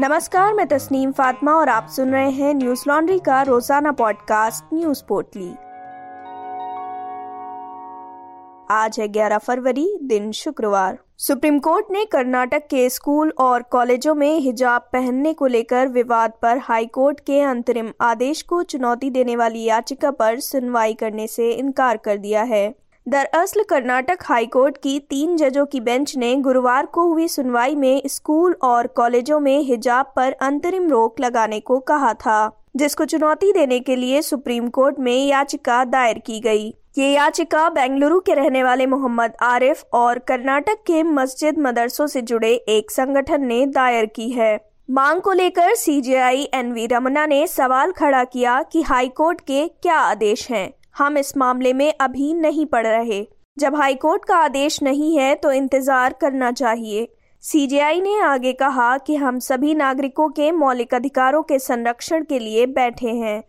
नमस्कार, मैं तस्नीम फातिमा और आप सुन रहे हैं न्यूज़ लॉन्ड्री का रोज़ाना पॉडकास्ट न्यूज़ पोर्टली। आज है 11 फरवरी, दिन शुक्रवार। सुप्रीम कोर्ट ने कर्नाटक के स्कूल और कॉलेजों में हिजाब पहनने को लेकर विवाद पर हाई कोर्ट के अंतरिम आदेश को चुनौती देने वाली याचिका पर सुनवाई करने से इनकार कर दिया है। दरअसल कर्नाटक हाईकोर्ट की तीन जजों की बेंच ने गुरुवार को हुई सुनवाई में स्कूल और कॉलेजों में हिजाब पर अंतरिम रोक लगाने को कहा था, जिसको चुनौती देने के लिए सुप्रीम कोर्ट में याचिका दायर की गई। ये याचिका बेंगलुरु के रहने वाले मोहम्मद आरिफ और कर्नाटक के मस्जिद मदरसों से जुड़े एक संगठन ने दायर की है। मांग को लेकर सीजेआई एनवी रमना ने सवाल खड़ा किया कि हाईकोर्ट के क्या आदेश हैं। हम इस मामले में अभी नहीं पढ़ रहे। जब हाईकोर्ट का आदेश नहीं है तो इंतज़ार करना चाहिए। सीजीआई ने आगे कहा कि हम सभी नागरिकों के मौलिक अधिकारों के संरक्षण के लिए बैठे हैं।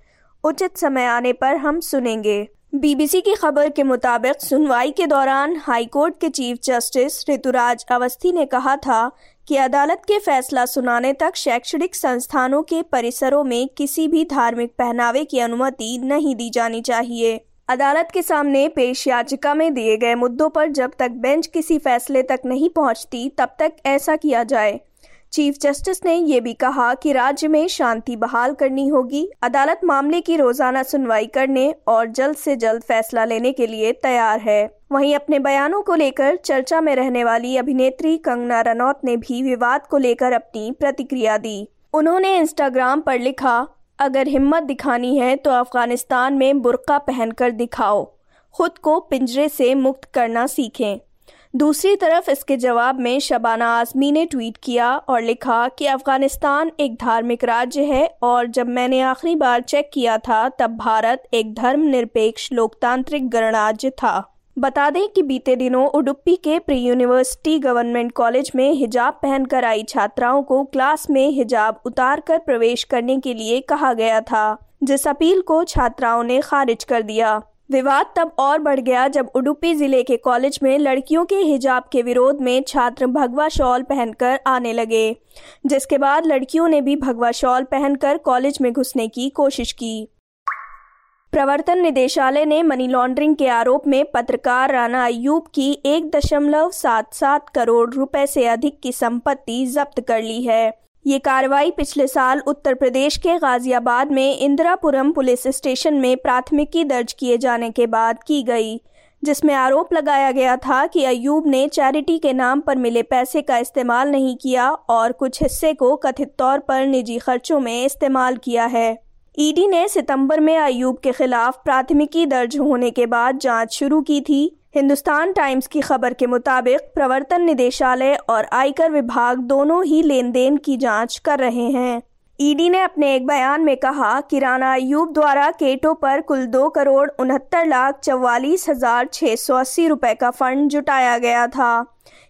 उचित समय आने पर हम सुनेंगे। बीबीसी की खबर के मुताबिक सुनवाई के दौरान हाईकोर्ट के चीफ जस्टिस ऋतुराज अवस्थी ने कहा था कि अदालत के फैसला सुनाने तक शैक्षणिक संस्थानों के परिसरों में किसी भी धार्मिक पहनावे की अनुमति नहीं दी जानी चाहिए। अदालत के सामने पेश याचिका में दिए गए मुद्दों पर जब तक बेंच किसी फैसले तक नहीं पहुँचती, तब तक ऐसा किया जाए। चीफ जस्टिस ने ये भी कहा कि राज्य में शांति बहाल करनी होगी। अदालत मामले की रोज़ाना सुनवाई करने और जल्द से जल्द फैसला लेने के लिए तैयार है। वहीं अपने बयानों को लेकर चर्चा में रहने वाली अभिनेत्री कंगना रनौत ने भी विवाद को लेकर अपनी प्रतिक्रिया दी। उन्होंने इंस्टाग्राम पर लिखा अगर हिम्मत दिखानी है तो अफ़गानिस्तान में बुरका पहनकर दिखाओ। खुद को पिंजरे से मुक्त करना सीखें। दूसरी तरफ़ इसके जवाब में शबाना आजमी ने ट्वीट किया और लिखा कि अफ़गानिस्तान एक धार्मिक राज्य है और जब मैंने आखिरी बार चेक किया था तब भारत एक धर्मनिरपेक्ष, लोकतांत्रिक गणराज्य था। बता दें कि बीते दिनों उडुप्पी के प्री यूनिवर्सिटी गवर्नमेंट कॉलेज में हिजाब पहनकर आई छात्राओं को क्लास में हिजाब उतार कर प्रवेश करने के लिए कहा गया था, जिस अपील को छात्राओं ने खारिज कर दिया। विवाद तब और बढ़ गया जब उडुपी ज़िले के कॉलेज में लड़कियों के हिजाब के विरोध में छात्र भगवा शॉल पहनकर आने लगे, जिसके बाद लड़कियों ने भी भगवा शॉल पहनकर कॉलेज में घुसने की कोशिश की। प्रवर्तन निदेशालय ने मनी लॉन्ड्रिंग के आरोप में पत्रकार राना अयूब की एक दशमलव सात सात करोड़ रुपए से अधिक की संपत्ति जब्त कर ली है। ये कार्रवाई पिछले साल उत्तर प्रदेश के गाजियाबाद में इंदिरापुरम पुलिस स्टेशन में प्राथमिकी दर्ज किए जाने के बाद की गई, जिसमें आरोप लगाया गया था कि अयूब ने चैरिटी के नाम पर मिले पैसे का इस्तेमाल नहीं किया और कुछ हिस्से को कथित तौर पर निजी खर्चों में इस्तेमाल किया है। ईडी ने सितंबर में अयूब के खिलाफ प्राथमिकी दर्ज होने के बाद जाँच शुरू की थी। हिंदुस्तान टाइम्स की खबर के मुताबिक प्रवर्तन निदेशालय और आयकर विभाग दोनों ही लेन देन की जाँच कर रहे हैं। ईडी ने अपने एक बयान में कहा कि राना अयूब द्वारा केटो पर कुल दो करोड़ उनहत्तर लाख चौवालीस हज़ार छह सौ अस्सी रुपए का फंड जुटाया गया था।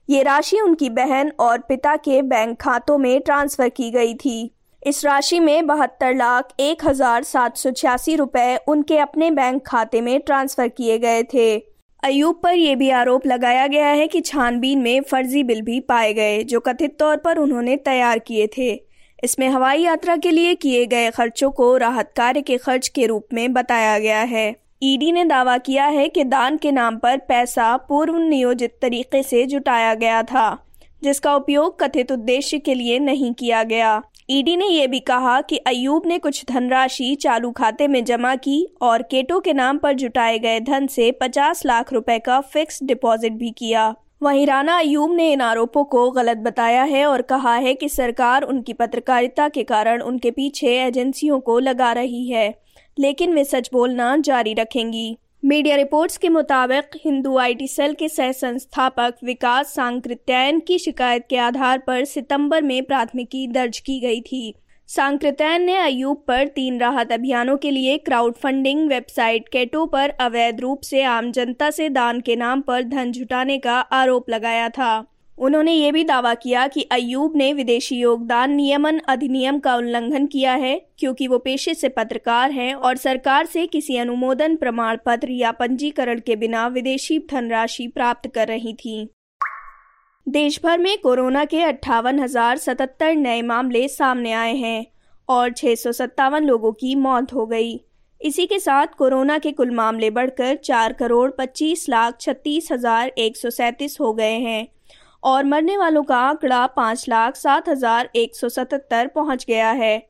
ये राशि उनकी बहन और पिता के बैंक खातों में ट्रांसफ़र की गई थी। इस राशि में बहत्तर लाख एक हज़ार सात सौ छियासी रुपए उनके अपने बैंक खाते में ट्रांसफ़र किए गए थे। अयूब पर यह भी आरोप लगाया गया है कि छानबीन में फर्जी बिल भी पाए गए, जो कथित तौर पर उन्होंने तैयार किए थे। इसमें हवाई यात्रा के लिए किए गए खर्चों को राहत कार्य के खर्च के रूप में बताया गया है। ईडी ने दावा किया है कि दान के नाम पर पैसा पूर्व नियोजित तरीके से जुटाया गया था, जिसका उपयोग कथित उद्देश्य के लिए नहीं किया गया। ईडी ने यह भी कहा कि अयूब ने कुछ धनराशि चालू खाते में जमा की और केटो के नाम पर जुटाए गए धन से 50 लाख रुपए का फिक्स डिपॉजिट भी किया। वहीं राणा अयूब ने इन आरोपों को गलत बताया है और कहा है कि सरकार उनकी पत्रकारिता के कारण उनके पीछे एजेंसियों को लगा रही है, लेकिन वे सच बोलना जारी रखेंगी। मीडिया रिपोर्ट्स के मुताबिक, हिंदू आईटी सेल के सह संस्थापक विकास सांकृत्यायन की शिकायत के आधार पर सितंबर में प्राथमिकी दर्ज की गई थी। सांकृत्यायन ने अयूब पर तीन राहत अभियानों के लिए क्राउड फंडिंग वेबसाइट कैटो पर अवैध रूप से आम जनता से दान के नाम पर धन जुटाने का आरोप लगाया था। उन्होंने ये भी दावा किया कि अयूब ने विदेशी योगदान नियमन अधिनियम का उल्लंघन किया है, क्योंकि वो पेशे से पत्रकार हैं और सरकार से किसी अनुमोदन प्रमाण पत्र या पंजीकरण के बिना विदेशी धनराशि प्राप्त कर रही थी। देश भर में कोरोना के अट्ठावन नए मामले सामने आए हैं और सत्तावन लोगों की मौत हो गई। इसी के साथ कोरोना के कुल मामले बढ़कर चार करोड़ पच्चीस लाख छत्तीस हज़ार एक सौ सैंतीस हो गए हैं। और मरने वालों का आंकड़ा पाँच लाख सात हज़ार एक सौ सतहत्तर पहुँच गया है।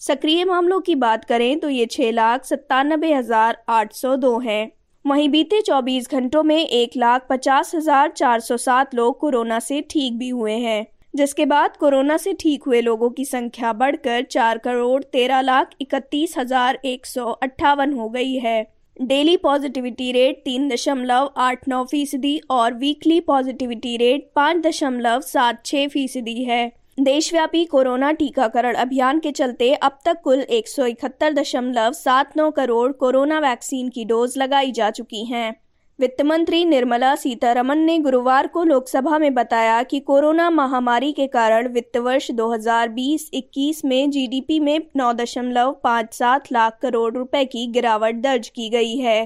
सक्रिय मामलों की बात करें तो ये छः लाख सत्तानबे हज़ार आठ सौ दो हैं। वहीं बीते 24 घंटों में एक लाख पचास हज़ार चार सौ सात लोग कोरोना से ठीक भी हुए हैं, जिसके बाद कोरोना से ठीक हुए लोगों की संख्या बढ़कर चार करोड़ तेरह लाख इकतीस हज़ार एक सौ अट्ठावन हो गई है। डेली पॉजिटिविटी रेट तीन दशमलव आठ नौ फ़ीसदी और वीकली पॉजिटिविटी रेट पाँच दशमलव सात छः फ़ीसदी है। देशव्यापी कोरोना टीकाकरण अभियान के चलते अब तक कुल एक सौ इकहत्तर दशमलव सात नौ करोड़ कोरोना वैक्सीन की डोज लगाई जा चुकी हैं। वित्त मंत्री निर्मला सीतारमन ने गुरुवार को लोकसभा में बताया कि कोरोना महामारी के कारण वित्त वर्ष 2020-21 में जीडीपी में नौ दशमलव पाँच सात लाख करोड़ रुपए की गिरावट दर्ज की गई है।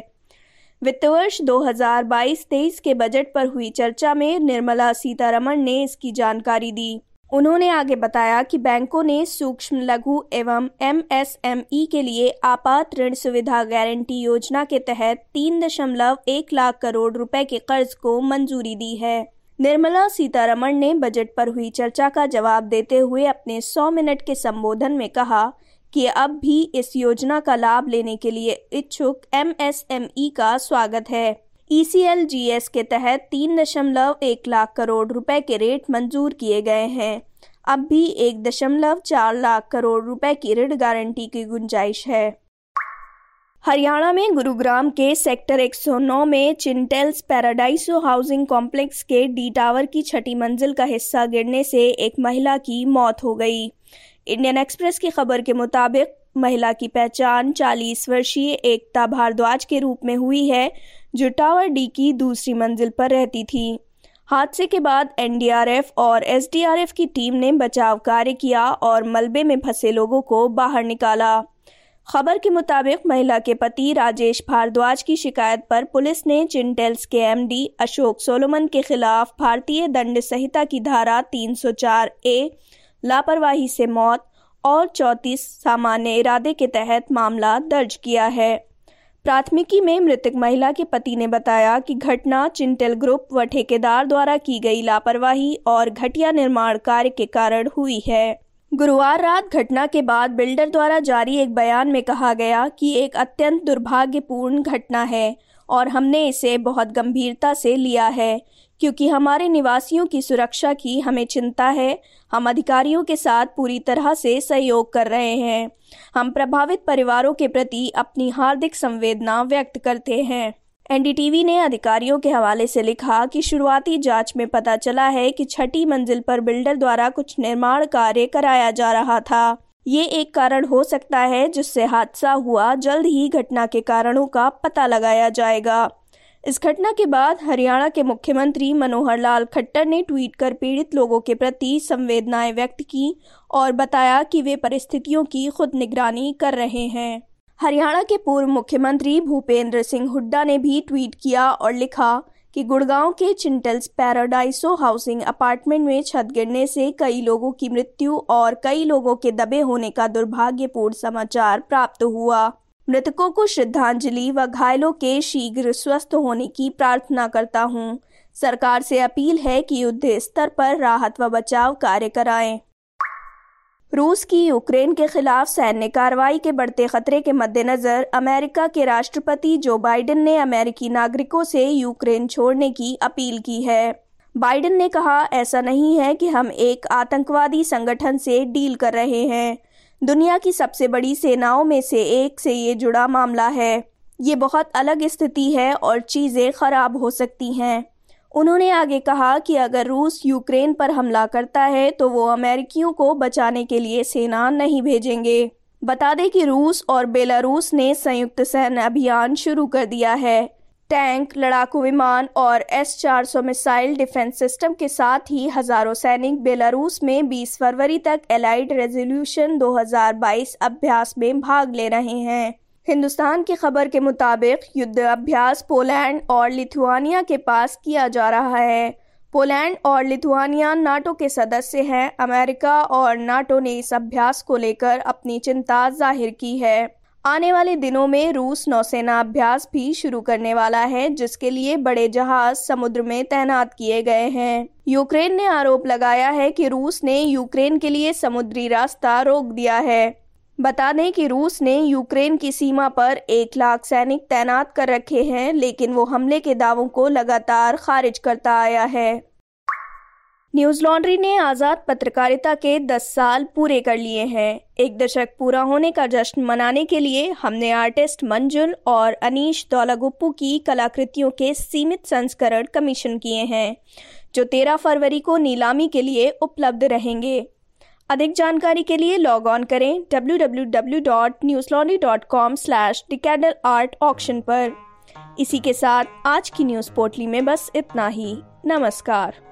वित्त वर्ष 2022-23 के बजट पर हुई चर्चा में निर्मला सीतारमन ने इसकी जानकारी दी। उन्होंने आगे बताया कि बैंकों ने सूक्ष्म, लघु एवं एमएसएमई के लिए आपात ऋण सुविधा गारंटी योजना के तहत तीन दशमलव एक लाख करोड़ रुपए के कर्ज को मंजूरी दी है। निर्मला सीतारमण ने बजट पर हुई चर्चा का जवाब देते हुए अपने 100 मिनट के संबोधन में कहा कि अब भी इस योजना का लाभ लेने के लिए इच्छुक एमएसएमई का स्वागत है। ईसीएलजीएस के तहत तीन दशमलव एक लाख करोड़ रुपए के रेट मंजूर किए गए हैं। अब भी एक दशमलव चार लाख करोड़ रुपए की ऋण गारंटी की गुंजाइश है। हरियाणा में गुरुग्राम के सेक्टर 109 में चिंटेल्स पैराडाइसो हाउसिंग कॉम्प्लेक्स के डी टावर की छठी मंजिल का हिस्सा गिरने से एक महिला की मौत हो गई। इंडियन एक्सप्रेस की खबर के मुताबिक महिला की पहचान 40 वर्षीय एकता भारद्वाज के रूप में हुई है। जो टावर डी की दूसरी मंजिल पर रहती थी। हादसे के बाद एनडीआरएफ और एसडीआरएफ की टीम ने बचाव कार्य किया और मलबे में फंसे लोगों को बाहर निकाला। खबर के मुताबिक महिला के पति राजेश भारद्वाज की शिकायत पर पुलिस ने चिंटेल्स के एमडी अशोक सोलोमन के खिलाफ भारतीय दंड संहिता की धारा 304 ए, लापरवाही से मौत और चौतीस सामान्य इरादे के तहत मामला दर्ज किया है। प्राथमिकी में मृतक महिला के पति ने बताया कि घटना चिंटेल ग्रुप व ठेकेदार द्वारा की गई लापरवाही और घटिया निर्माण कार्य के कारण हुई है। गुरुवार रात घटना के बाद बिल्डर द्वारा जारी एक बयान में कहा गया कि एक अत्यंत दुर्भाग्यपूर्ण घटना है और हमने इसे बहुत गंभीरता से लिया है। क्योंकि हमारे निवासियों की सुरक्षा की हमें चिंता है। हम अधिकारियों के साथ पूरी तरह से सहयोग कर रहे हैं। हम प्रभावित परिवारों के प्रति अपनी हार्दिक संवेदना व्यक्त करते हैं। एनडीटीवी ने अधिकारियों के हवाले से लिखा कि शुरुआती जाँच में पता चला है कि छठी मंजिल पर बिल्डर द्वारा कुछ निर्माण कार्य कराया जा रहा था। ये एक कारण हो सकता है जिससे हादसा हुआ। जल्द ही घटना के कारणों का पता लगाया जाएगा। इस घटना के बाद हरियाणा के मुख्यमंत्री मनोहर लाल खट्टर ने ट्वीट कर पीड़ित लोगों के प्रति संवेदनाएँ व्यक्त की और बताया कि वे परिस्थितियों की खुद निगरानी कर रहे हैं। हरियाणा के पूर्व मुख्यमंत्री भूपेंद्र सिंह हुड्डा ने भी ट्वीट किया और लिखा कि गुड़गांव के चिंटल्स पैराडाइसो हाउसिंग अपार्टमेंट में छत गिरने से कई लोगों की मृत्यु और कई लोगों के दबे होने का दुर्भाग्यपूर्ण समाचार प्राप्त हुआ। मृतकों को श्रद्धांजलि व घायलों के शीघ्र स्वस्थ होने की प्रार्थना करता हूँ। सरकार से अपील है कि युद्ध स्तर पर राहत व बचाव कार्य कराएँ। रूस की यूक्रेन के खिलाफ सैन्य कार्रवाई के बढ़ते खतरे के मद्देनजर अमेरिका के राष्ट्रपति जो बाइडेन ने अमेरिकी नागरिकों से यूक्रेन छोड़ने की अपील की है बाइडेन ने कहा, ऐसा नहीं है कि हम एक आतंकवादी संगठन से डील कर रहे हैं दुनिया की सबसे बड़ी सेनाओं में से एक से ये जुड़ा मामला है। ये बहुत अलग स्थिति है और चीज़ें खराब हो सकती हैं। उन्होंने आगे कहा कि अगर रूस यूक्रेन पर हमला करता है तो वो अमेरिकियों को बचाने के लिए सेना नहीं भेजेंगे। बता दें कि रूस और बेलारूस ने संयुक्त सैन्य अभियान शुरू कर दिया है। टैंक, लड़ाकू विमान और एस चार सौ मिसाइल डिफेंस सिस्टम के साथ ही हज़ारों सैनिक बेलारूस में 20 फरवरी तक एलाइड रेजोल्यूशन 2022 अभ्यास में भाग ले रहे हैं। हिंदुस्तान की खबर के मुताबिक युद्ध अभ्यास पोलैंड और लिथुआनिया के पास किया जा रहा है। पोलैंड और लिथुआनिया नाटो के सदस्य हैं। अमेरिका और नाटो ने इस अभ्यास को लेकर अपनी चिंता ज़ाहिर की है। आने वाले दिनों में रूस नौसेना अभ्यास भी शुरू करने वाला है, जिसके लिए बड़े जहाज़ समुद्र में तैनात किए गए हैं। यूक्रेन ने आरोप लगाया है कि रूस ने यूक्रेन के लिए समुद्री रास्ता रोक दिया है। बता दें कि रूस ने यूक्रेन की सीमा पर एक लाख सैनिक तैनात कर रखे हैं, लेकिन वो हमले के दावों को लगातार खारिज करता आया है। न्यूज़ लॉन्ड्री ने आज़ाद पत्रकारिता के 10 साल पूरे कर लिए हैं। एक दशक पूरा होने का जश्न मनाने के लिए हमने आर्टिस्ट मंजुल और अनीश दौलागुप्पू की कलाकृतियों के सीमित संस्करण कमीशन किए हैं, जो 13 फरवरी को नीलामी के लिए उपलब्ध रहेंगे। अधिक जानकारी के लिए लॉग ऑन करें www.newslaundry.com/decadal पर। इसी के साथ आज की न्यूज़ पोर्टली में बस इतना ही। नमस्कार।